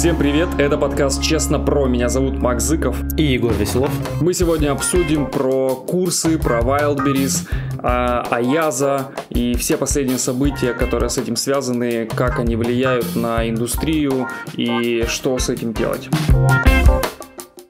Всем привет, это подкаст «Честно про». Меня зовут Макс Зыков. И Егор Веселов. Мы сегодня обсудим про курсы, про Wildberries, а, Аяза и все последние события, которые с этим связаны, как они влияют на индустрию и что с этим делать.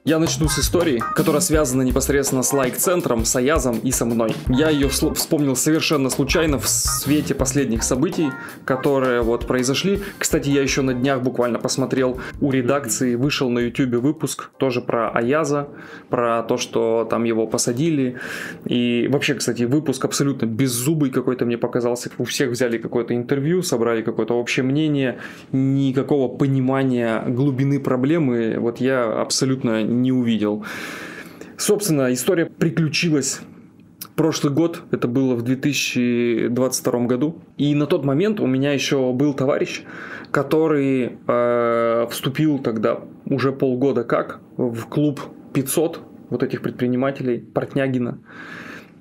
Я начну с истории, которая связана непосредственно с лайк-центром, с Аязом и со мной. Я ее вспомнил совершенно случайно в свете последних событий, которые вот произошли. Кстати, я еще на днях буквально посмотрел у редакции, вышел на YouTube выпуск тоже про Аяза, про то, что там его посадили. И вообще, кстати, выпуск абсолютно беззубый какой-то мне показался. У всех взяли какое-то интервью, собрали какое-то общее мнение, никакого понимания глубины проблемы. Вот я абсолютно не увидел. Собственно, история приключилась прошлый год, это было в 2022 году. И на тот момент у меня еще был товарищ, который э, вступил тогда уже полгода как в клуб 500 вот этих предпринимателей Портнягина.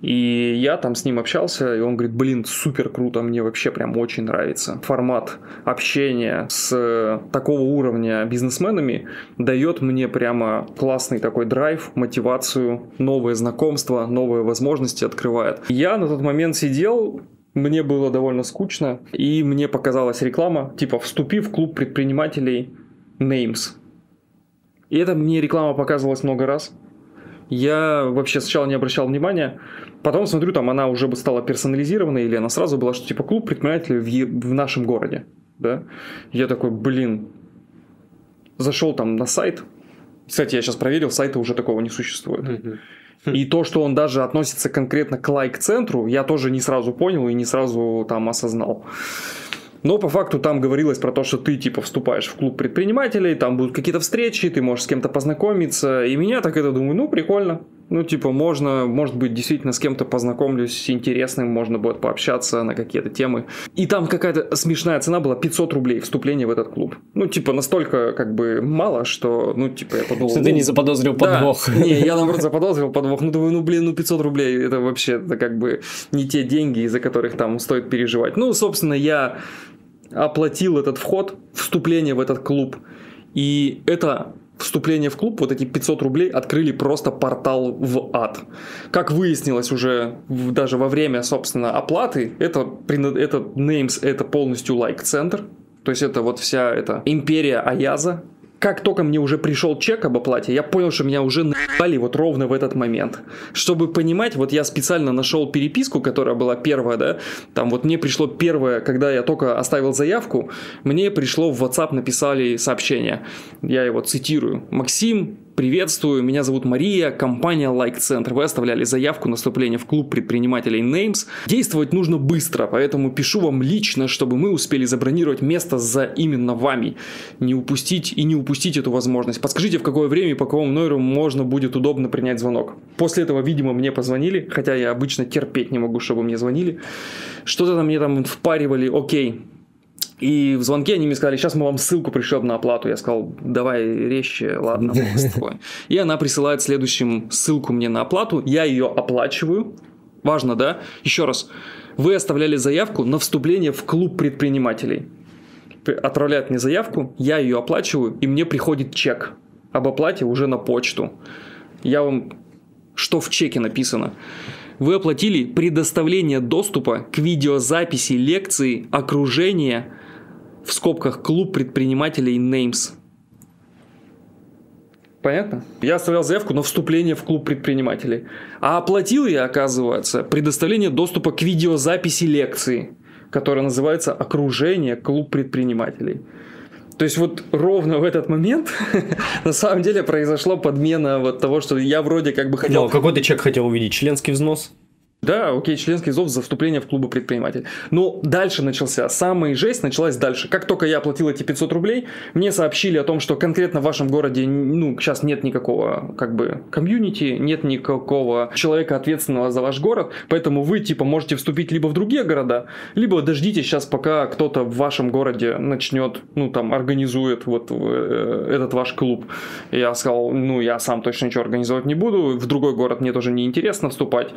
И я там с ним общался, и он говорит, блин, супер круто, мне вообще прям очень нравится. Формат общения с такого уровня бизнесменами дает мне прямо классный такой драйв, мотивацию, новые знакомства, новые возможности открывает. Я на тот момент сидел, мне было довольно скучно, и мне показалась реклама, типа «Вступи в клуб предпринимателей Names». И это мне реклама показывалась много раз. Я вообще сначала не обращал внимания, потом смотрю, там она уже бы стала персонализированной, или она сразу была, что типа клуб предпринимателей в, в нашем городе. Да? Я такой, блин, зашел там на сайт. Кстати, я сейчас проверил, сайта уже такого не существует. И то, что он даже относится конкретно к лайк-центру, я тоже не сразу понял и не сразу там осознал. Но по факту там говорилось про то, что ты типа вступаешь в клуб предпринимателей, там будут какие-то встречи, ты можешь с кем-то познакомиться. И меня так это думаю, ну прикольно. Ну, типа, можно, может быть, действительно с кем-то познакомлюсь интересным, можно будет пообщаться на какие-то темы. И там какая-то смешная цена была 500 рублей вступление в этот клуб. Ну, типа, настолько, как бы, мало, что, ну, типа, я подумал... Что ты не заподозрил подвох. Да, не, я, наоборот, заподозрил подвох. Ну, думаю, ну, блин, ну, 500 рублей, это вообще, это как бы не те деньги, из-за которых там стоит переживать. Ну, собственно, я оплатил этот вход, вступление в этот клуб. И это вступление в клуб, вот эти 500 рублей открыли просто портал в ад. Как выяснилось уже даже во время, собственно, оплаты, это, это Names, это полностью лайк-центр. То есть это вот вся эта империя Аяза, как только мне уже пришел чек об оплате, я понял, что меня уже наебали вот ровно в этот момент. Чтобы понимать, вот я специально нашел переписку, которая была первая, да, там вот мне пришло первое, когда я только оставил заявку, мне пришло в WhatsApp написали сообщение. Я его цитирую. Максим, Приветствую, меня зовут Мария, компания Like Center. Вы оставляли заявку на вступление в клуб предпринимателей Names. Действовать нужно быстро, поэтому пишу вам лично, чтобы мы успели забронировать место за именно вами. Не упустить и не упустить эту возможность. Подскажите, в какое время и по какому номеру можно будет удобно принять звонок. После этого, видимо, мне позвонили, хотя я обычно терпеть не могу, чтобы мне звонили. Что-то там мне там впаривали, окей, и в звонке они мне сказали, сейчас мы вам ссылку пришлем на оплату. Я сказал, давай резче, ладно, И она присылает следующим ссылку мне на оплату. Я ее оплачиваю. Важно, да? Еще раз. Вы оставляли заявку на вступление в клуб предпринимателей. Отправляют мне заявку, я ее оплачиваю, и мне приходит чек об оплате уже на почту. Я вам... Что в чеке написано? Вы оплатили предоставление доступа к видеозаписи лекции окружения в скобках клуб предпринимателей Names. Понятно? Я оставлял заявку на вступление в клуб предпринимателей. А оплатил я, оказывается, предоставление доступа к видеозаписи лекции, которая называется «Окружение клуб предпринимателей». То есть вот ровно в этот момент на самом деле произошла подмена вот того, что я вроде как бы хотел... Ну, какой ты чек хотел увидеть? Членский взнос? Да, окей, членский зов за вступление в клубы предпринимателей. Но дальше начался, самая жесть началась дальше. Как только я оплатил эти 500 рублей, мне сообщили о том, что конкретно в вашем городе, ну, сейчас нет никакого, как бы, комьюнити, нет никакого человека ответственного за ваш город, поэтому вы, типа, можете вступить либо в другие города, либо дождитесь сейчас, пока кто-то в вашем городе начнет, ну, там, организует вот э, этот ваш клуб. Я сказал, ну, я сам точно ничего организовать не буду, в другой город мне тоже не интересно вступать.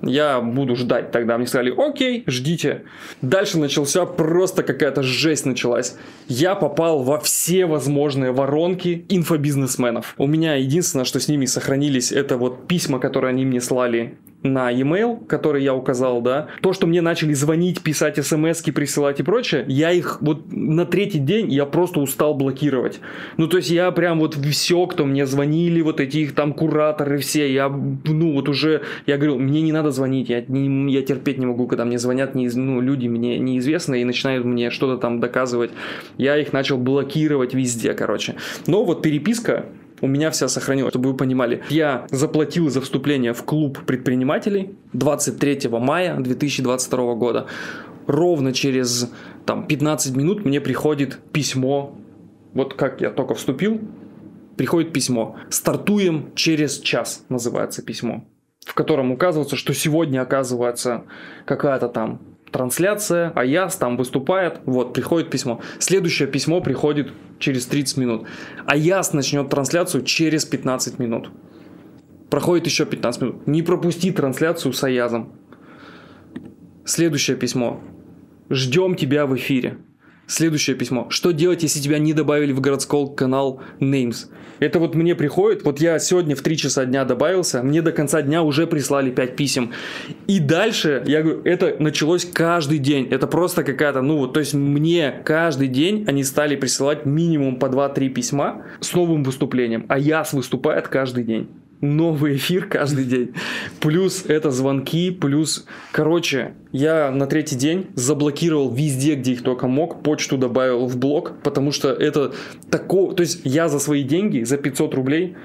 Я буду ждать тогда. Мне сказали, окей, ждите. Дальше начался просто какая-то жесть началась. Я попал во все возможные воронки инфобизнесменов. У меня единственное, что с ними сохранились, это вот письма, которые они мне слали на e-mail, который я указал, да, то, что мне начали звонить, писать смс присылать и прочее, я их вот на третий день я просто устал блокировать. Ну, то есть я прям вот все, кто мне звонили, вот эти их там кураторы все, я, ну, вот уже, я говорю, мне не надо звонить, я, не, я терпеть не могу, когда мне звонят не, ну, люди мне неизвестные и начинают мне что-то там доказывать. Я их начал блокировать везде, короче. Но вот переписка, у меня вся сохранилась, чтобы вы понимали. Я заплатил за вступление в клуб предпринимателей 23 мая 2022 года. Ровно через там, 15 минут мне приходит письмо. Вот как я только вступил, приходит письмо. Стартуем через час, называется письмо. В котором указывается, что сегодня оказывается какая-то там трансляция, Аяс там выступает, вот, приходит письмо. Следующее письмо приходит через 30 минут. Аяс начнет трансляцию через 15 минут. Проходит еще 15 минут. Не пропусти трансляцию с Аязом. Следующее письмо. Ждем тебя в эфире. Следующее письмо. Что делать, если тебя не добавили в городской канал Names? Это вот мне приходит, вот я сегодня в 3 часа дня добавился, мне до конца дня уже прислали 5 писем. И дальше, я говорю, это началось каждый день. Это просто какая-то, ну вот, то есть мне каждый день они стали присылать минимум по 2-3 письма с новым выступлением. А Яс выступает каждый день новый эфир каждый день. Плюс это звонки, плюс... Короче, я на третий день заблокировал везде, где их только мог, почту добавил в блог, потому что это такого... То есть я за свои деньги, за 500 рублей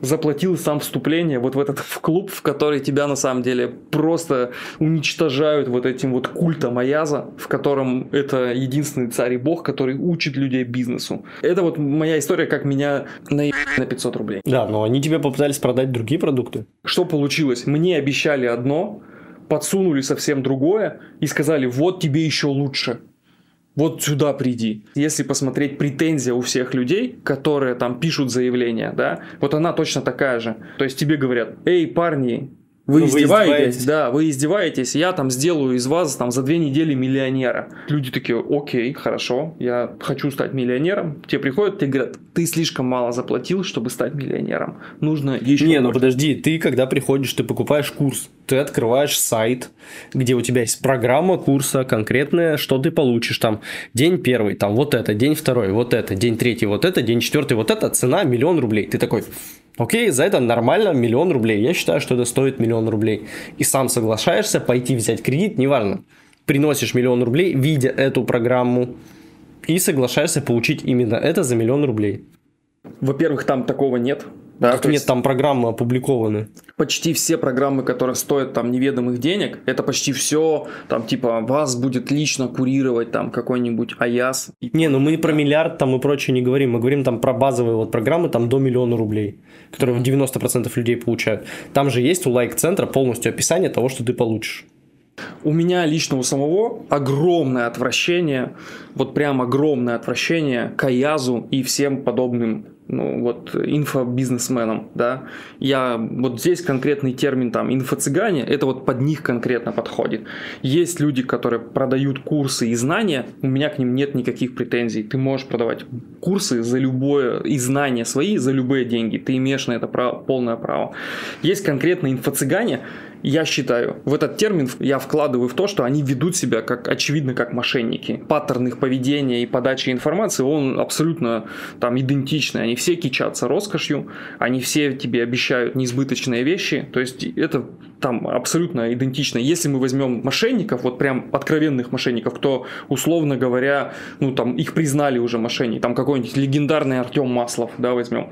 заплатил сам вступление вот в этот в клуб, в который тебя на самом деле просто уничтожают вот этим вот культом Аяза, в котором это единственный царь и бог, который учит людей бизнесу. Это вот моя история, как меня на на 500 рублей. Да, но они тебе попытались продать другие продукты. Что получилось? Мне обещали одно, подсунули совсем другое и сказали, вот тебе еще лучше вот сюда приди. Если посмотреть претензия у всех людей, которые там пишут заявления, да, вот она точно такая же. То есть тебе говорят, эй, парни, вы, ну, издеваетесь? вы издеваетесь? Да, вы издеваетесь. Я там сделаю из вас там за две недели миллионера. Люди такие, окей, хорошо, я хочу стать миллионером. Тебе приходят, тебе говорят, ты слишком мало заплатил, чтобы стать миллионером. Нужно еще Не, ну подожди, ты когда приходишь, ты покупаешь курс, ты открываешь сайт, где у тебя есть программа курса конкретная, что ты получишь там. День первый, там вот это, день второй, вот это, день третий, вот это, день четвертый, вот это, цена миллион рублей. Ты такой, Окей, за это нормально миллион рублей. Я считаю, что это стоит миллион рублей. И сам соглашаешься пойти взять кредит, неважно. Приносишь миллион рублей, видя эту программу, и соглашаешься получить именно это за миллион рублей. Во-первых, там такого нет. Да, как нет, там программы опубликованы. Почти все программы, которые стоят там неведомых денег, это почти все, там типа вас будет лично курировать там какой-нибудь АЯС. Не, ну мы про миллиард там и прочее не говорим, мы говорим там про базовые вот программы там до миллиона рублей, которые 90% людей получают. Там же есть у лайк-центра полностью описание того, что ты получишь. У меня лично у самого огромное отвращение, вот прям огромное отвращение к Аязу и всем подобным ну, вот, инфобизнесменам, да, я, вот здесь конкретный термин там, инфо-цыгане, это вот под них конкретно подходит. Есть люди, которые продают курсы и знания, у меня к ним нет никаких претензий, ты можешь продавать курсы за любое, и знания свои за любые деньги, ты имеешь на это право, полное право. Есть конкретно инфо-цыгане, я считаю, в этот термин я вкладываю в то, что они ведут себя как, очевидно, как мошенники. Паттерн их поведения и подачи информации, он абсолютно там идентичный. Они все кичатся роскошью, они все тебе обещают неизбыточные вещи, то есть это там абсолютно идентично. Если мы возьмем мошенников, вот прям откровенных мошенников, кто, условно говоря, ну там их признали уже мошенниками, там какой-нибудь легендарный Артем Маслов, да, возьмем,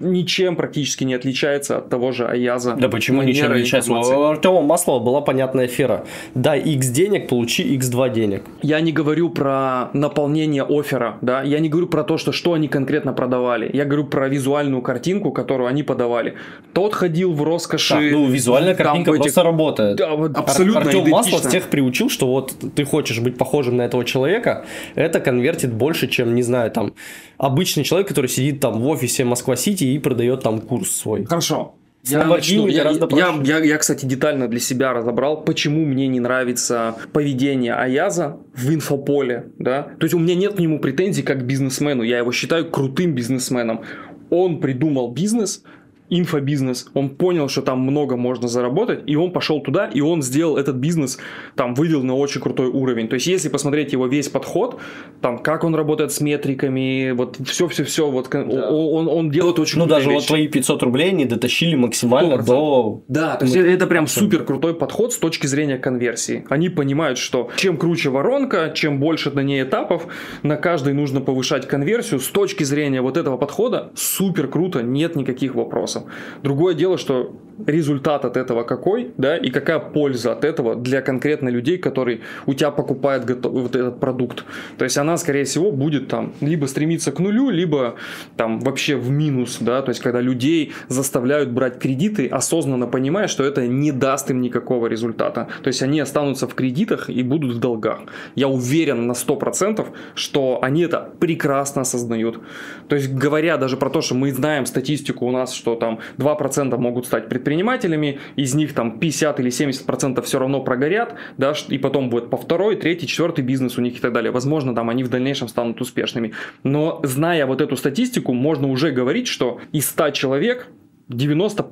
ничем практически не отличается от того же Аяза. Да почему ничем не отличается? У Артема Маслова была понятная эфира. Дай X денег, получи X2 денег. Я не говорю про наполнение оффера, да, я не говорю про то, что, что они конкретно продавали. Я говорю про визуальную картинку, которую они подавали. Тот ходил в роскоши. Да, ну, визуальная картинка этих... просто работает. Да, вот абсолютно Артем идентично. Маслов всех приучил, что вот ты хочешь быть похожим на этого человека, это конвертит больше, чем, не знаю, там, обычный человек, который сидит там в офисе Москва-Сити и продает там курс свой. Хорошо. Я, начну, я, я, я, я, кстати, детально для себя разобрал, почему мне не нравится поведение Аяза в инфополе, да. То есть у меня нет к нему претензий как к бизнесмену, я его считаю крутым бизнесменом. Он придумал бизнес, инфобизнес, он понял, что там много можно заработать, и он пошел туда, и он сделал этот бизнес, там, вывел на очень крутой уровень. То есть, если посмотреть его весь подход, там, как он работает с метриками, вот все-все-все, вот да. он, он делает очень Ну, даже вещи. вот твои 500 рублей не дотащили максимально 100%. до... Да, то есть, это прям супер крутой подход с точки зрения конверсии. Они понимают, что чем круче воронка, чем больше на ней этапов, на каждой нужно повышать конверсию. С точки зрения вот этого подхода супер круто, нет никаких вопросов вопросом. Другое дело, что результат от этого какой, да, и какая польза от этого для конкретно людей, которые у тебя покупают готов, вот этот продукт. То есть она, скорее всего, будет там либо стремиться к нулю, либо там вообще в минус, да, то есть когда людей заставляют брать кредиты, осознанно понимая, что это не даст им никакого результата. То есть они останутся в кредитах и будут в долгах. Я уверен на 100%, что они это прекрасно осознают. То есть говоря даже про то, что мы знаем статистику у нас, что там 2% могут стать предпринимателями, из них там 50 или 70 процентов все равно прогорят, да, и потом будет по второй, третий, четвертый бизнес у них и так далее. Возможно, там они в дальнейшем станут успешными. Но зная вот эту статистику, можно уже говорить, что из 100 человек 90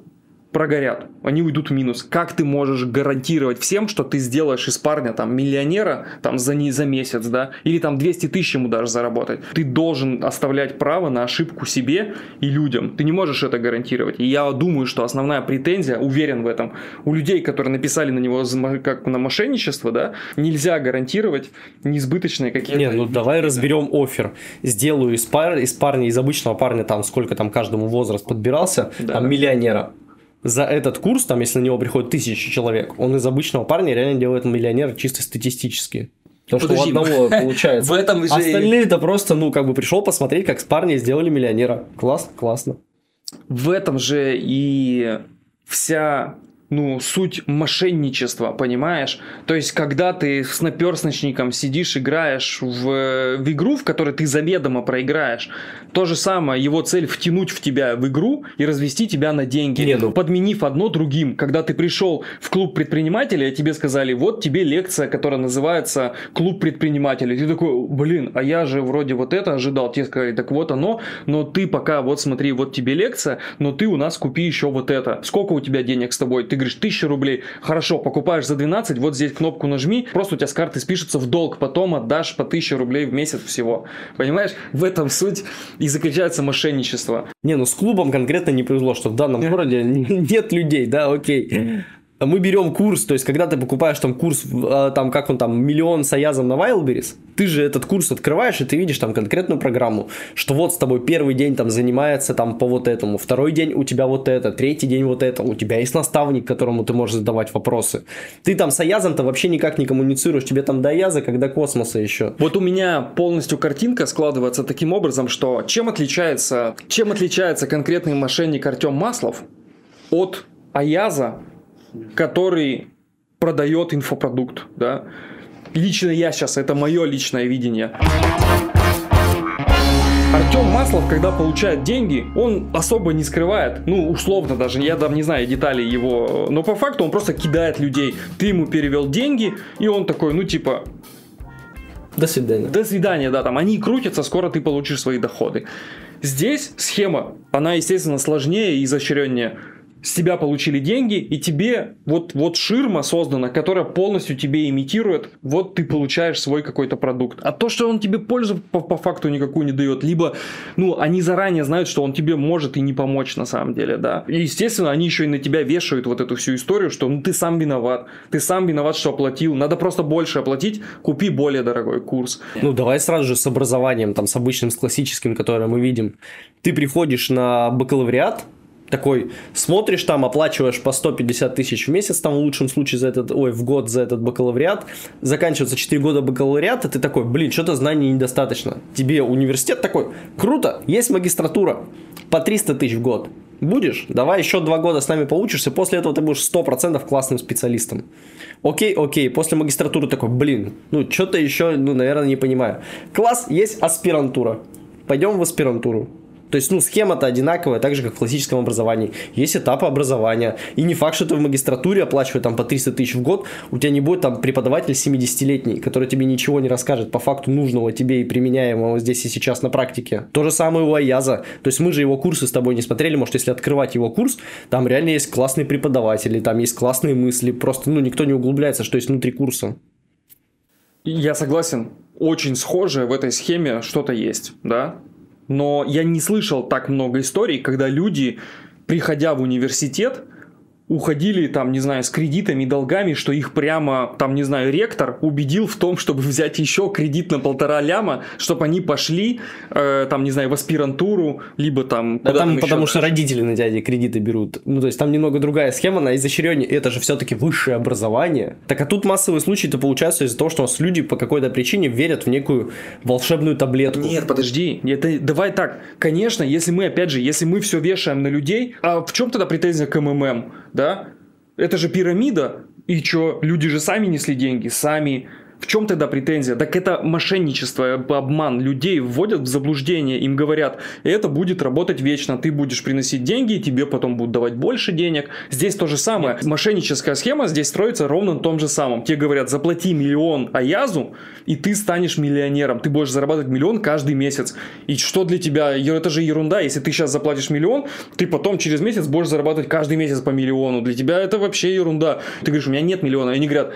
прогорят, они уйдут в минус. Как ты можешь гарантировать всем, что ты сделаешь из парня там миллионера там за, не, за месяц, да, или там 200 тысяч ему даже заработать? Ты должен оставлять право на ошибку себе и людям. Ты не можешь это гарантировать. И я думаю, что основная претензия, уверен в этом, у людей, которые написали на него как на мошенничество, да, нельзя гарантировать неизбыточные какие-то... Нет, ну давай разберем офер. Сделаю из, пар... из парня, из обычного парня, там сколько там каждому возраст подбирался, да. там миллионера за этот курс, там, если на него приходит тысяча человек, он из обычного парня реально делает миллионера чисто статистически. Потому что у одного получается. В этом же... Остальные это просто, ну, как бы пришел посмотреть, как с парня сделали миллионера. Классно, классно. В этом же и вся ну, суть мошенничества, понимаешь? То есть, когда ты с наперсночником сидишь, играешь в, в игру, в которой ты заведомо проиграешь, то же самое, его цель втянуть в тебя в игру и развести тебя на деньги, Не, ну... подменив одно другим. Когда ты пришел в клуб предпринимателей, тебе сказали, вот тебе лекция, которая называется «Клуб предпринимателей». Ты такой, блин, а я же вроде вот это ожидал. Тебе сказали, так вот оно, но ты пока, вот смотри, вот тебе лекция, но ты у нас купи еще вот это. Сколько у тебя денег с тобой? Ты говоришь, тысяча рублей. Хорошо, покупаешь за 12, вот здесь кнопку нажми, просто у тебя с карты спишется в долг, потом отдашь по 1000 рублей в месяц всего. Понимаешь? В этом суть и заключается мошенничество. Не, ну с клубом конкретно не повезло, что в данном городе нет людей, да, окей мы берем курс, то есть, когда ты покупаешь там курс, а, там, как он там, миллион с Аязом на Wildberries, ты же этот курс открываешь, и ты видишь там конкретную программу, что вот с тобой первый день там занимается там по вот этому, второй день у тебя вот это, третий день вот это, у тебя есть наставник, которому ты можешь задавать вопросы. Ты там с Аязом-то вообще никак не коммуницируешь, тебе там до Аяза, когда космоса еще. Вот у меня полностью картинка складывается таким образом, что чем отличается, чем отличается конкретный мошенник Артем Маслов от Аяза, который продает инфопродукт, да. Лично я сейчас, это мое личное видение. Артем Маслов, когда получает деньги, он особо не скрывает, ну, условно даже, я там не знаю деталей его, но по факту он просто кидает людей. Ты ему перевел деньги, и он такой, ну, типа, до свидания. До свидания, да, там они крутятся, скоро ты получишь свои доходы. Здесь схема, она, естественно, сложнее и изощреннее с тебя получили деньги, и тебе вот, вот ширма создана, которая полностью тебе имитирует, вот ты получаешь свой какой-то продукт. А то, что он тебе пользу по, по факту никакую не дает, либо, ну, они заранее знают, что он тебе может и не помочь на самом деле, да. И, естественно, они еще и на тебя вешают вот эту всю историю, что ну, ты сам виноват, ты сам виноват, что оплатил, надо просто больше оплатить, купи более дорогой курс. Ну, давай сразу же с образованием, там, с обычным, с классическим, которое мы видим. Ты приходишь на бакалавриат, такой смотришь там, оплачиваешь по 150 тысяч в месяц, там в лучшем случае за этот, ой, в год за этот бакалавриат, заканчивается 4 года бакалавриата, ты такой, блин, что-то знаний недостаточно. Тебе университет такой, круто, есть магистратура, по 300 тысяч в год. Будешь? Давай еще два года с нами поучишься, после этого ты будешь 100% классным специалистом. Окей, окей, после магистратуры такой, блин, ну что-то еще, ну, наверное, не понимаю. Класс, есть аспирантура. Пойдем в аспирантуру То есть, ну, схема-то одинаковая, так же, как в классическом образовании. Есть этапы образования. И не факт, что ты в магистратуре, оплачивая там по 300 тысяч в год, у тебя не будет там преподаватель 70-летний, который тебе ничего не расскажет по факту нужного тебе и применяемого здесь и сейчас на практике. То же самое у Аяза. То есть, мы же его курсы с тобой не смотрели. Может, если открывать его курс, там реально есть классные преподаватели, там есть классные мысли. Просто, ну, никто не углубляется, что есть внутри курса. Я согласен. Очень схоже в этой схеме что-то есть, да? Но я не слышал так много историй, когда люди, приходя в университет, уходили там, не знаю, с кредитами и долгами, что их прямо, там, не знаю, ректор убедил в том, чтобы взять еще кредит на полтора ляма, чтобы они пошли, э, там, не знаю, в аспирантуру, либо там... Да там потому дальше. что родители на дяде кредиты берут. Ну, то есть там немного другая схема, на изощреннее, это же все-таки высшее образование. Так а тут массовые случаи-то получаются из-за того, что у нас люди по какой-то причине верят в некую волшебную таблетку. Нет, подожди, это, давай так, конечно, если мы, опять же, если мы все вешаем на людей, а в чем тогда претензия к МММ? Да? Это же пирамида. И что, люди же сами несли деньги, сами в чем тогда претензия? Так это мошенничество, обман. Людей вводят в заблуждение, им говорят, это будет работать вечно, ты будешь приносить деньги, тебе потом будут давать больше денег. Здесь то же самое. Нет. Мошенническая схема здесь строится ровно на том же самом. Тебе говорят, заплати миллион Аязу, и ты станешь миллионером. Ты будешь зарабатывать миллион каждый месяц. И что для тебя? Это же ерунда. Если ты сейчас заплатишь миллион, ты потом через месяц будешь зарабатывать каждый месяц по миллиону. Для тебя это вообще ерунда. Ты говоришь, у меня нет миллиона. И они говорят,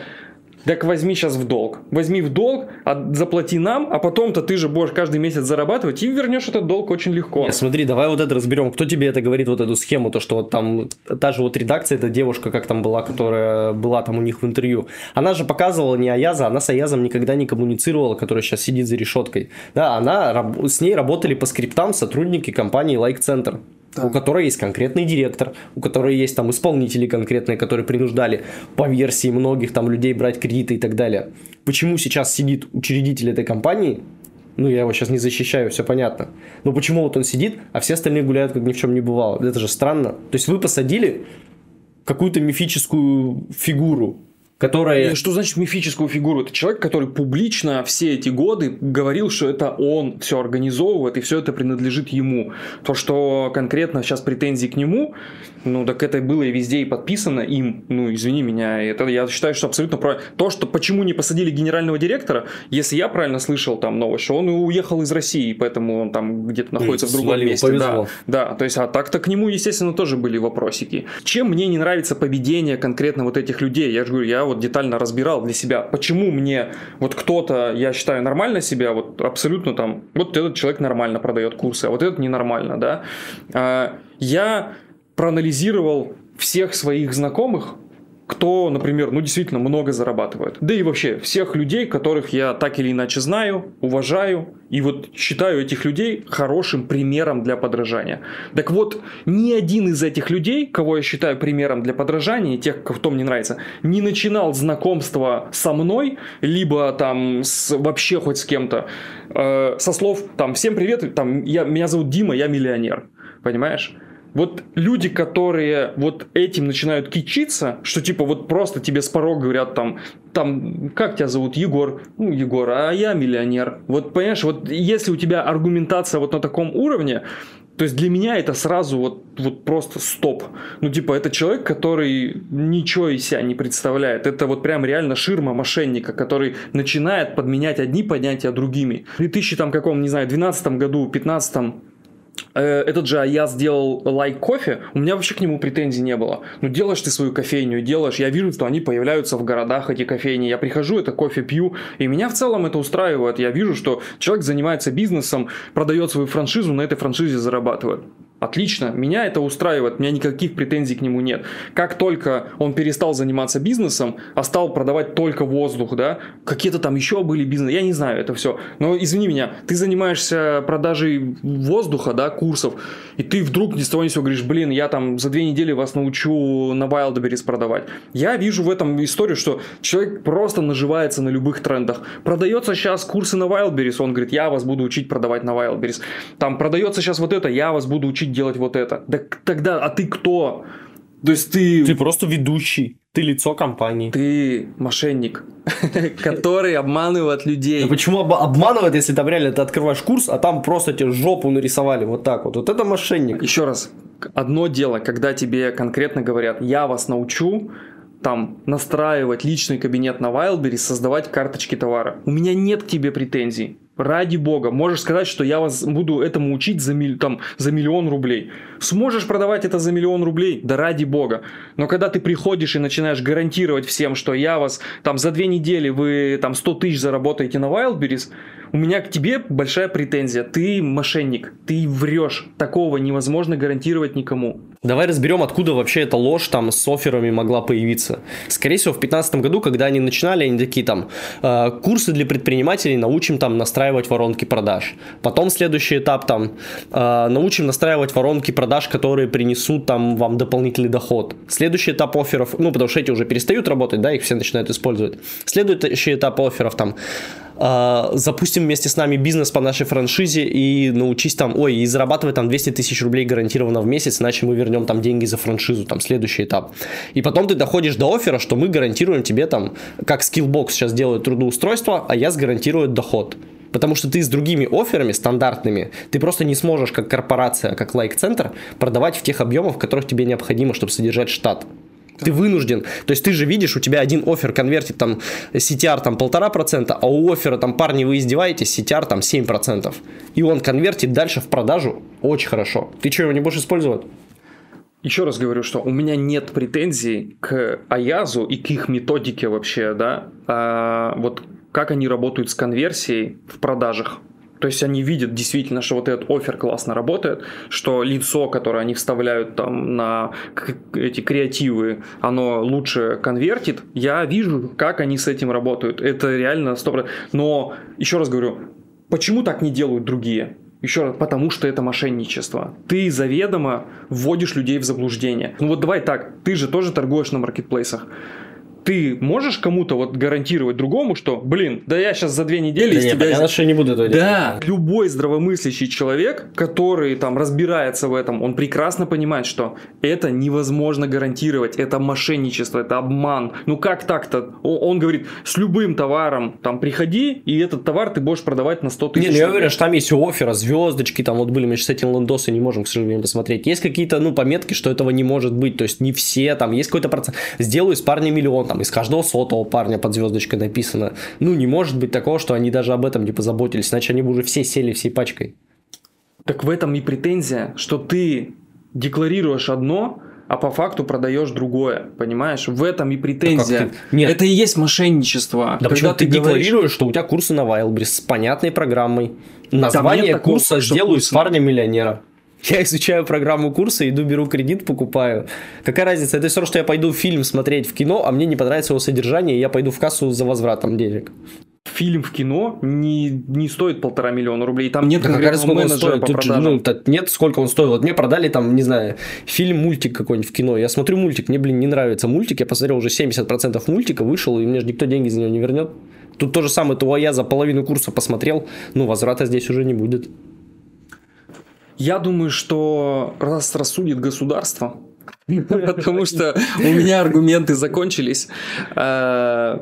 так возьми сейчас в долг. Возьми в долг, а заплати нам, а потом-то ты же будешь каждый месяц зарабатывать и вернешь этот долг очень легко. Нет, смотри, давай вот это разберем. Кто тебе это говорит, вот эту схему, то, что вот там та же вот редакция, эта девушка, как там была, которая была там у них в интервью, она же показывала не Аяза, она с Аязом никогда не коммуницировала, которая сейчас сидит за решеткой. Да, она, с ней работали по скриптам сотрудники компании Like Center да. у которой есть конкретный директор, у которой есть там исполнители конкретные, которые принуждали по версии многих там людей брать кредиты и так далее. Почему сейчас сидит учредитель этой компании, ну, я его сейчас не защищаю, все понятно. Но почему вот он сидит, а все остальные гуляют, как ни в чем не бывало? Это же странно. То есть вы посадили какую-то мифическую фигуру, которая... Что значит мифическую фигуру? Это человек, который публично все эти годы говорил, что это он все организовывает и все это принадлежит ему. То, что конкретно сейчас претензии к нему, ну так это было и везде и подписано им. Ну извини меня, это я считаю, что абсолютно правильно. То, что почему не посадили генерального директора, если я правильно слышал там новость, что он уехал из России, поэтому он там где-то находится в другом месте. Повезло. Да, да, то есть а так-то к нему, естественно, тоже были вопросики. Чем мне не нравится поведение конкретно вот этих людей? Я же говорю, я вот детально разбирал для себя, почему мне вот кто-то, я считаю, нормально себя, вот абсолютно там, вот этот человек нормально продает курсы, а вот этот ненормально, да. А, я проанализировал всех своих знакомых, кто, например, ну действительно много зарабатывает. Да и вообще всех людей, которых я так или иначе знаю, уважаю, и вот считаю этих людей хорошим примером для подражания. Так вот, ни один из этих людей, кого я считаю примером для подражания, тех, кто мне нравится, не начинал знакомство со мной, либо там с, вообще хоть с кем-то, э, со слов там «Всем привет, там, я, меня зовут Дима, я миллионер». Понимаешь? Вот люди, которые вот этим начинают кичиться, что типа вот просто тебе с порога говорят там, там, как тебя зовут, Егор? Ну, Егор, а я миллионер. Вот понимаешь, вот если у тебя аргументация вот на таком уровне, то есть для меня это сразу вот, вот просто стоп. Ну, типа, это человек, который ничего из себя не представляет. Это вот прям реально ширма мошенника, который начинает подменять одни понятия другими. В 2000, там, каком, не знаю, 12 году, 15 Э, этот же я сделал лайк кофе, у меня вообще к нему претензий не было. Ну, делаешь ты свою кофейню, делаешь, я вижу, что они появляются в городах, эти кофейни, я прихожу, это кофе пью, и меня в целом это устраивает. Я вижу, что человек занимается бизнесом, продает свою франшизу, на этой франшизе зарабатывает. Отлично, меня это устраивает, у меня никаких претензий к нему нет. Как только он перестал заниматься бизнесом, а стал продавать только воздух, да, какие-то там еще были бизнесы, я не знаю это все. Но извини меня, ты занимаешься продажей воздуха, да, курсов, и ты вдруг ни с того ни сего говоришь, блин, я там за две недели вас научу на Wildberries продавать. Я вижу в этом историю, что человек просто наживается на любых трендах. Продается сейчас курсы на Wildberries, он говорит, я вас буду учить продавать на Wildberries. Там продается сейчас вот это, я вас буду учить делать вот это. Да тогда, а ты кто? То есть ты... Ты просто ведущий. Ты лицо компании. Ты мошенник, который обманывает людей. Почему об- обманывает, если там реально ты открываешь курс, а там просто тебе жопу нарисовали вот так вот. Вот это мошенник. Еще раз, одно дело, когда тебе конкретно говорят, я вас научу, там настраивать личный кабинет на Wildberries, создавать карточки товара. У меня нет к тебе претензий. Ради бога, можешь сказать, что я вас буду этому учить за, миль, там, за миллион рублей. Сможешь продавать это за миллион рублей? Да ради бога. Но когда ты приходишь и начинаешь гарантировать всем, что я вас там за две недели вы там 100 тысяч заработаете на Wildberries, у меня к тебе большая претензия. Ты мошенник, ты врешь. Такого невозможно гарантировать никому. Давай разберем, откуда вообще эта ложь там с офферами могла появиться. Скорее всего, в 2015 году, когда они начинали, они такие там, э, курсы для предпринимателей научим там настраивать воронки продаж. Потом следующий этап там, э, научим настраивать воронки продаж, которые принесут там вам дополнительный доход. Следующий этап офферов, ну, потому что эти уже перестают работать, да, их все начинают использовать. Следующий этап офферов там, запустим вместе с нами бизнес по нашей франшизе и научись там, ой, и зарабатывать там 200 тысяч рублей гарантированно в месяц, иначе мы вернем там деньги за франшизу, там следующий этап. И потом ты доходишь до оффера, что мы гарантируем тебе там, как Skillbox сейчас делает трудоустройство, а я гарантирую доход. Потому что ты с другими офферами стандартными, ты просто не сможешь как корпорация, как лайк-центр продавать в тех объемах, которых тебе необходимо, чтобы содержать штат. Ты вынужден. То есть ты же видишь, у тебя один офер конвертит там CTR там полтора процента, а у оффера там парни вы издеваетесь, CTR там 7 процентов. И он конвертит дальше в продажу очень хорошо. Ты что, его не будешь использовать? Еще раз говорю, что у меня нет претензий к Аязу и к их методике вообще, да, а вот как они работают с конверсией в продажах. То есть они видят действительно, что вот этот офер классно работает, что лицо, которое они вставляют там на эти креативы, оно лучше конвертит. Я вижу, как они с этим работают. Это реально 100%. Но, еще раз говорю, почему так не делают другие? Еще раз, потому что это мошенничество. Ты заведомо вводишь людей в заблуждение. Ну вот давай так, ты же тоже торгуешь на маркетплейсах ты можешь кому-то вот гарантировать другому, что, блин, да я сейчас за две недели да из нет, тебя... Я что не буду этого делать. Да, любой здравомыслящий человек, который там разбирается в этом, он прекрасно понимает, что это невозможно гарантировать, это мошенничество, это обман. Ну как так-то? Он говорит, с любым товаром там приходи, и этот товар ты будешь продавать на 100 тысяч. Нет, ну, я уверен, что там есть оффера, звездочки, там вот были, мы сейчас эти лендосы не можем, к сожалению, посмотреть. Есть какие-то, ну, пометки, что этого не может быть, то есть не все, там есть какой-то процент. Сделаю из парня миллион, там, из каждого сотого парня под звездочкой написано. Ну, не может быть такого, что они даже об этом не позаботились, иначе они бы уже все сели всей пачкой. Так в этом и претензия, что ты декларируешь одно, а по факту продаешь другое, понимаешь? В этом и претензия. ты... Нет. Это и есть мошенничество. Да почему ты, ты говоришь... декларируешь, что у тебя курсы на Wildberries с понятной программой. Название курса такого, «Сделаю из парня миллионера». Я изучаю программу курса, иду, беру кредит, покупаю. Какая разница? Это все равно, что я пойду фильм смотреть в кино, а мне не понравится его содержание, и я пойду в кассу за возвратом денег. Фильм в кино не, не стоит полтора миллиона рублей. Там нет да конкретного менеджера по продажам. Ну, нет, сколько он стоил. Вот мне продали там, не знаю, фильм, мультик какой-нибудь в кино. Я смотрю мультик, мне, блин, не нравится мультик. Я посмотрел уже 70% мультика, вышел, и мне же никто деньги за него не вернет. Тут то же самое, то я за половину курса посмотрел, ну, возврата здесь уже не будет. Я думаю, что раз рассудит государство, потому что у меня аргументы закончились. Э,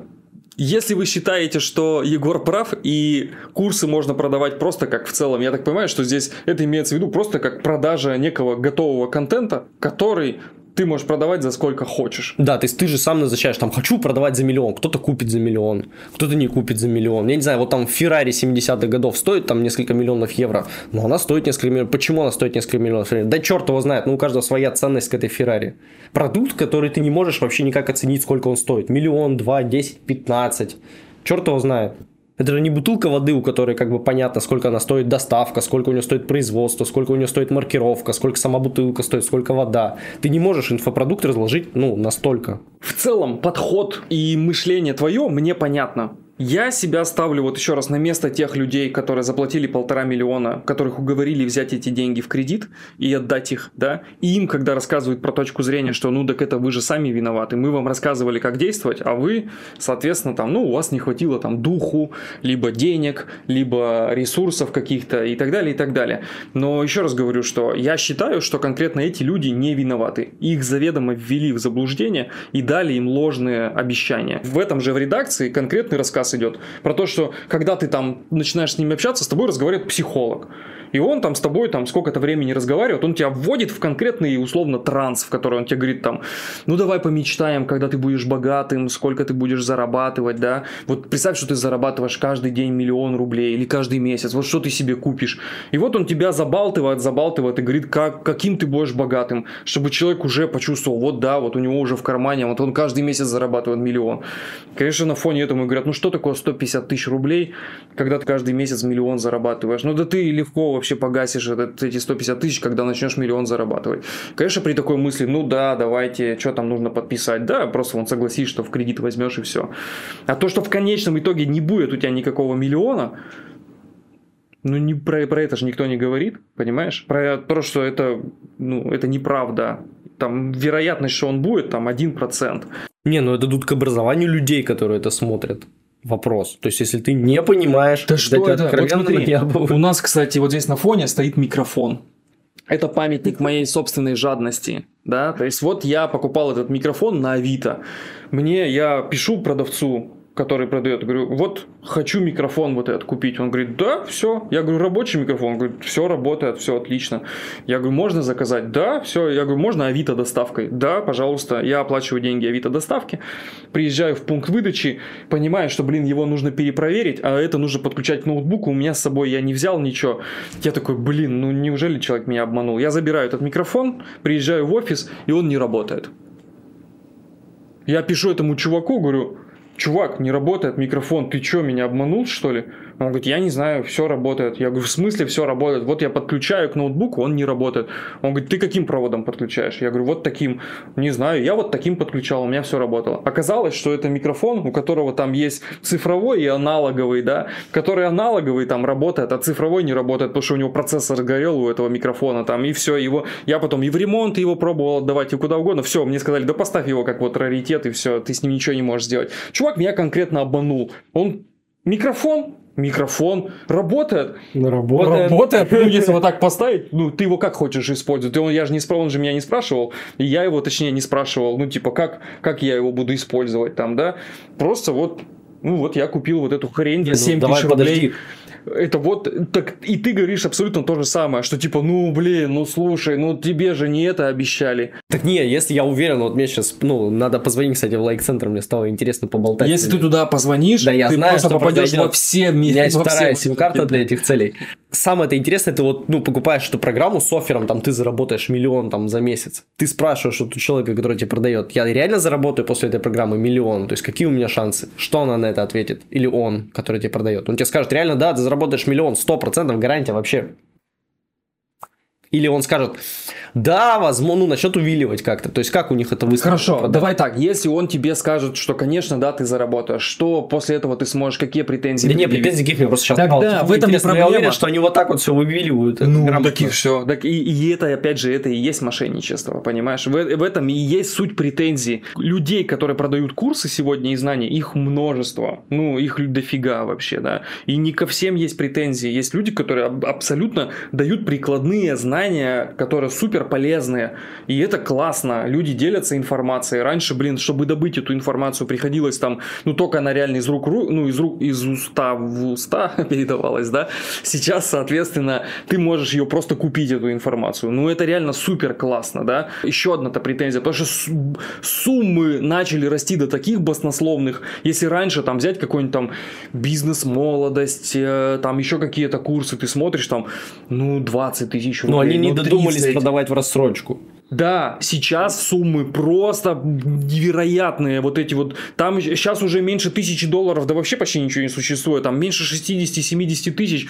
если вы считаете, что Егор прав и курсы можно продавать просто как в целом, я так понимаю, что здесь это имеется в виду просто как продажа некого готового контента, который ты можешь продавать за сколько хочешь. Да, то есть ты же сам назначаешь, там, хочу продавать за миллион, кто-то купит за миллион, кто-то не купит за миллион. Я не знаю, вот там Феррари 70-х годов стоит там несколько миллионов евро, но она стоит несколько миллионов. Почему она стоит несколько миллионов? Да черт его знает, ну у каждого своя ценность к этой Феррари. Продукт, который ты не можешь вообще никак оценить, сколько он стоит. Миллион, два, десять, пятнадцать. Черт его знает. Это же не бутылка воды, у которой как бы понятно, сколько она стоит доставка, сколько у нее стоит производство, сколько у нее стоит маркировка, сколько сама бутылка стоит, сколько вода. Ты не можешь инфопродукт разложить, ну, настолько. В целом, подход и мышление твое мне понятно. Я себя ставлю вот еще раз на место тех людей, которые заплатили полтора миллиона, которых уговорили взять эти деньги в кредит и отдать их, да, и им, когда рассказывают про точку зрения, что ну так это вы же сами виноваты, мы вам рассказывали, как действовать, а вы, соответственно, там, ну, у вас не хватило там духу, либо денег, либо ресурсов каких-то и так далее, и так далее. Но еще раз говорю, что я считаю, что конкретно эти люди не виноваты. Их заведомо ввели в заблуждение и дали им ложные обещания. В этом же в редакции конкретный рассказ раз идет. Про то, что когда ты там начинаешь с ними общаться, с тобой разговаривает психолог. И он там с тобой там сколько-то времени разговаривает, он тебя вводит в конкретный условно транс, в который он тебе говорит там, ну давай помечтаем, когда ты будешь богатым, сколько ты будешь зарабатывать, да. Вот представь, что ты зарабатываешь каждый день миллион рублей или каждый месяц, вот что ты себе купишь. И вот он тебя забалтывает, забалтывает и говорит, как, каким ты будешь богатым, чтобы человек уже почувствовал, вот да, вот у него уже в кармане, вот он каждый месяц зарабатывает миллион. Конечно, на фоне этого говорят, ну что такое 150 тысяч рублей, когда ты каждый месяц миллион зарабатываешь? Ну да ты легко вообще погасишь этот, эти 150 тысяч, когда начнешь миллион зарабатывать. Конечно, при такой мысли, ну да, давайте, что там нужно подписать, да, просто вон согласись, что в кредит возьмешь и все. А то, что в конечном итоге не будет у тебя никакого миллиона, ну, не про, про это же никто не говорит, понимаешь? Про то, что это, ну, это неправда. Там вероятность, что он будет, там 1%. Не, ну это тут к образованию людей, которые это смотрят вопрос. То есть, если ты не понимаешь, да что это? Вот смотри, у нас, кстати, вот здесь на фоне стоит микрофон. Это памятник моей собственной жадности, да, то есть вот я покупал этот микрофон на Авито, мне, я пишу продавцу, который продает. Говорю, вот хочу микрофон вот этот купить. Он говорит, да, все. Я говорю, рабочий микрофон. Он говорит, все работает, все отлично. Я говорю, можно заказать? Да, все. Я говорю, можно Авито доставкой? Да, пожалуйста. Я оплачиваю деньги Авито доставки. Приезжаю в пункт выдачи, понимаю, что, блин, его нужно перепроверить, а это нужно подключать к ноутбуку. У меня с собой я не взял ничего. Я такой, блин, ну неужели человек меня обманул? Я забираю этот микрофон, приезжаю в офис, и он не работает. Я пишу этому чуваку, говорю, чувак, не работает микрофон, ты что, меня обманул, что ли? Он говорит, я не знаю, все работает. Я говорю, в смысле все работает? Вот я подключаю к ноутбуку, он не работает. Он говорит, ты каким проводом подключаешь? Я говорю, вот таким. Не знаю, я вот таким подключал, у меня все работало. Оказалось, что это микрофон, у которого там есть цифровой и аналоговый, да, который аналоговый там работает, а цифровой не работает, потому что у него процессор горел у этого микрофона там, и все, его, я потом и в ремонт его пробовал отдавать, и куда угодно, все, мне сказали, да поставь его как вот раритет, и все, ты с ним ничего не можешь сделать. Чувак меня конкретно обманул. Он микрофон микрофон работает. Ну, работает. Работает. Ну, если вот так поставить, ну, ты его как хочешь использовать? Ты, я же не спрашивал, он же меня не спрашивал. И я его, точнее, не спрашивал. Ну, типа, как, как я его буду использовать там, да? Просто вот ну вот я купил вот эту хрень за 7 ну, тысяч рублей. Подожди это вот, так, и ты говоришь абсолютно то же самое, что типа, ну, блин, ну, слушай, ну, тебе же не это обещали. Так не, если я уверен, вот мне сейчас, ну, надо позвонить, кстати, в лайк-центр, мне стало интересно поболтать. Если ты туда позвонишь, да, я ты знаю, просто попадешь во все миры. У меня есть вторая сим-карта для этих целей. Самое это интересное, ты вот, ну, покупаешь эту программу с оффером, там, ты заработаешь миллион там за месяц. Ты спрашиваешь вот у человека, который тебе продает, я реально заработаю после этой программы миллион? То есть, какие у меня шансы? Что она на это ответит? Или он, который тебе продает? Он тебе скажет, реально, да, ты заработаешь миллион, сто процентов гарантия вообще. Или он скажет, да, возможно, ну, начнет увиливать как-то. То есть, как у них это выстроено? Хорошо, продать? давай так. Если он тебе скажет, что, конечно, да, ты заработаешь, что после этого ты сможешь, какие претензии Да нет, претензий каких я просто сейчас так, Да, в этом проблема. Я уверен, что они вот так вот все вывиливают. Ну, так и все. Так и, и это, опять же, это и есть мошенничество, понимаешь? В, в этом и есть суть претензий. Людей, которые продают курсы сегодня и знания, их множество. Ну, их дофига вообще, да. И не ко всем есть претензии. Есть люди, которые абсолютно дают прикладные знания, которые супер полезные. И это классно. Люди делятся информацией. Раньше, блин, чтобы добыть эту информацию, приходилось там, ну, только она реально из рук, ну, из рук, из уста в уста передавалась, да. Сейчас, соответственно, ты можешь ее просто купить, эту информацию. Ну, это реально супер классно, да. Еще одна-то претензия, потому что суммы начали расти до таких баснословных. Если раньше там взять какой-нибудь там бизнес-молодость, э, там еще какие-то курсы, ты смотришь там, ну, 20 тысяч рублей. Но они не ну, додумались продавать в рассрочку. Да, сейчас суммы просто невероятные. Вот эти вот. Там сейчас уже меньше тысячи долларов, да вообще почти ничего не существует. Там меньше 60-70 тысяч.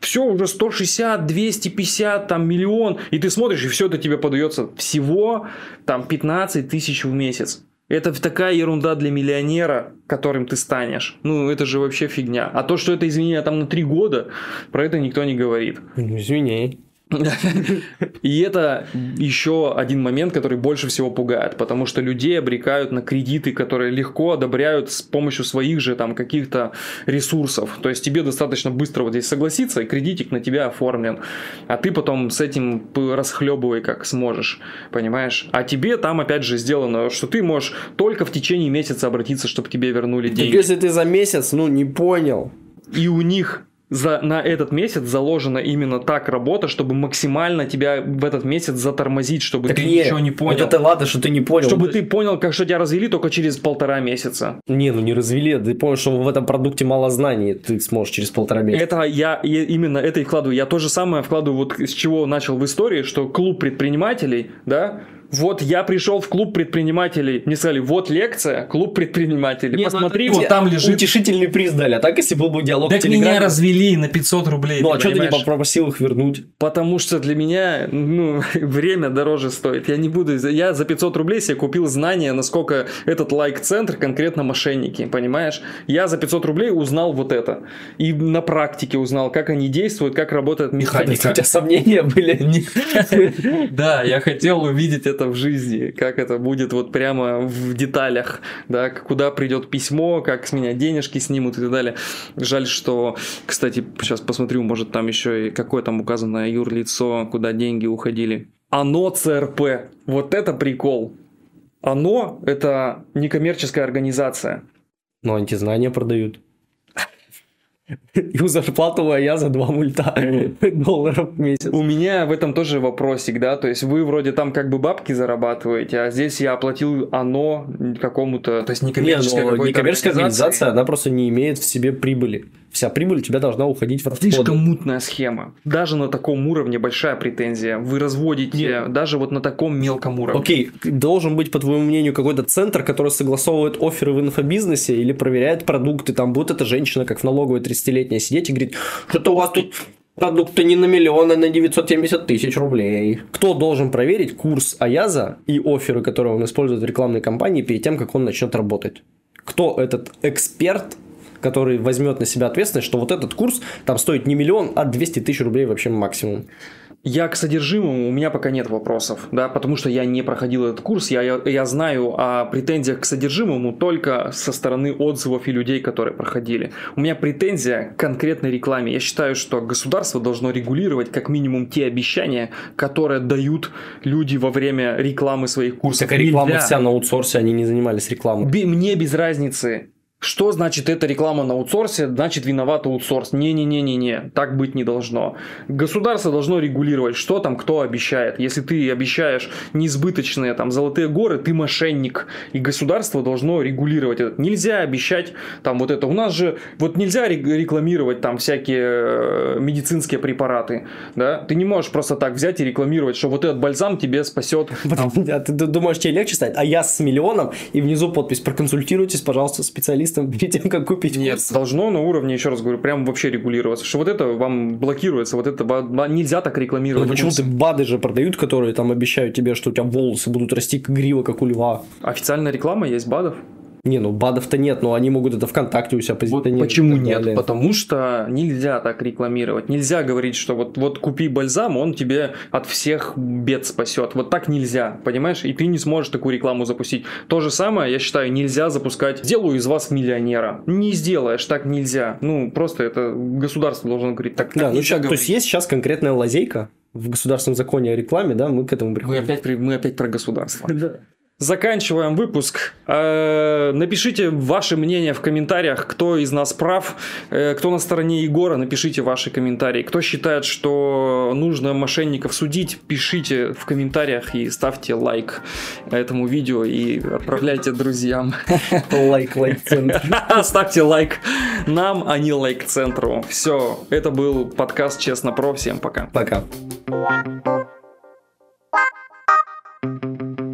Все уже 160, 250, там миллион. И ты смотришь, и все это тебе подается всего там 15 тысяч в месяц. Это такая ерунда для миллионера, которым ты станешь. Ну, это же вообще фигня. А то, что это изменение там на три года, про это никто не говорит. Ну, извини. И это еще один момент, который больше всего пугает, потому что людей обрекают на кредиты, которые легко одобряют с помощью своих же там каких-то ресурсов. То есть тебе достаточно быстро вот здесь согласиться, и кредитик на тебя оформлен, а ты потом с этим расхлебывай как сможешь, понимаешь? А тебе там опять же сделано, что ты можешь только в течение месяца обратиться, чтобы тебе вернули деньги. Так если ты за месяц, ну не понял. И у них за, на этот месяц заложена именно так работа, чтобы максимально тебя в этот месяц затормозить, чтобы так ты не, ничего не понял. Это ладно, что ты не понял. Чтобы ты понял, как что тебя развели только через полтора месяца. Не, ну не развели, ты понял, что в этом продукте мало знаний, ты сможешь через полтора месяца. Это я, я именно это и вкладываю. Я то же самое вкладываю, вот с чего начал в истории, что клуб предпринимателей, да, вот я пришел в клуб предпринимателей, мне сказали, вот лекция, клуб предпринимателей, Не, ну посмотри, ну, вот там лежит... Утешительный приз дали, а так если был бы диалог Так в Телеграме... меня развели на 500 рублей, Ну, а что ты не попросил их вернуть? Потому что для меня, ну, время дороже стоит. Я не буду... Я за 500 рублей себе купил знания, насколько этот лайк-центр конкретно мошенники, понимаешь? Я за 500 рублей узнал вот это. И на практике узнал, как они действуют, как работает У механика. тебя сомнения были? Да, я хотел увидеть это в жизни, как это будет вот прямо в деталях, да, куда придет письмо, как с меня денежки снимут и так далее. Жаль, что, кстати, сейчас посмотрю, может там еще и какое там указано юрлицо, куда деньги уходили. Оно ЦРП. Вот это прикол. Оно – это некоммерческая организация. Ну, антизнания продают. И у зарплату я за два мульта долларов в месяц. У меня в этом тоже вопросик, да, то есть вы вроде там как бы бабки зарабатываете, а здесь я оплатил оно какому-то, то есть некоммерческая Не, ну, некоммерческая организация, она просто не имеет в себе прибыли. Вся прибыль у тебя должна уходить в расходы. Слишком мутная схема. Даже на таком уровне большая претензия. Вы разводите даже вот на таком мелком уровне. Окей, должен быть, по твоему мнению, какой-то центр, который согласовывает оферы в инфобизнесе или проверяет продукты. Там будет эта женщина, как в налоговой 30-летняя, сидеть и говорить, что-то у вас тут продукты не на миллион, а на 970 тысяч рублей. Кто должен проверить курс Аяза и оферы, которые он использует в рекламной кампании перед тем, как он начнет работать? Кто этот эксперт, который возьмет на себя ответственность, что вот этот курс там стоит не миллион, а 200 тысяч рублей вообще максимум. Я к содержимому, у меня пока нет вопросов, да, потому что я не проходил этот курс, я, я, я знаю о претензиях к содержимому только со стороны отзывов и людей, которые проходили. У меня претензия к конкретной рекламе. Я считаю, что государство должно регулировать как минимум те обещания, которые дают люди во время рекламы своих курсов. Так а реклама Нельзя. вся на аутсорсе, они не занимались рекламой. Мне без разницы. Что значит эта реклама на аутсорсе, значит виноват аутсорс. Не-не-не-не-не, так быть не должно. Государство должно регулировать, что там кто обещает. Если ты обещаешь неизбыточные там золотые горы, ты мошенник. И государство должно регулировать это. Нельзя обещать там вот это. У нас же вот нельзя рекламировать там всякие э, медицинские препараты. Да? Ты не можешь просто так взять и рекламировать, что вот этот бальзам тебе спасет А ты ду- думаешь, тебе легче стать? А я с миллионом, и внизу подпись «Проконсультируйтесь, пожалуйста, с специалистом перед тем, как купить Нет, курс». должно на уровне, еще раз говорю, прям вообще регулироваться. Что вот это вам блокируется, вот это нельзя так Ну, рекламировать. почему ты БАДы же продают, которые там обещают тебе, что у тебя волосы будут расти как грива, как у льва? Официальная реклама есть БАДов? Не, ну БАДов-то нет, но они могут это ВКонтакте у себя Вот позиционировать. почему и так нет? далее. Потому что нельзя так рекламировать. Нельзя говорить, что вот, вот купи бальзам, он тебе от всех бед спасет. Вот так нельзя, понимаешь? И ты не сможешь такую рекламу запустить. То же самое, я считаю, нельзя запускать «Сделаю из вас миллионера». Не сделаешь, так нельзя. Ну, просто это государство должно говорить. Так, так Да, ну, нельзя ща- то есть есть сейчас конкретная лазейка в государственном законе о рекламе, да, мы к этому Мы приходим. опять, при- мы опять про государство. Заканчиваем выпуск. Э, напишите ваше мнение в комментариях, кто из нас прав, э, кто на стороне Егора, напишите ваши комментарии. Кто считает, что нужно мошенников судить, пишите в комментариях и ставьте лайк этому видео и отправляйте друзьям. Лайк, лайк центр. Ставьте лайк нам, а не лайк центру. Все, это был подкаст Честно Про. Всем пока. Пока. Thank you.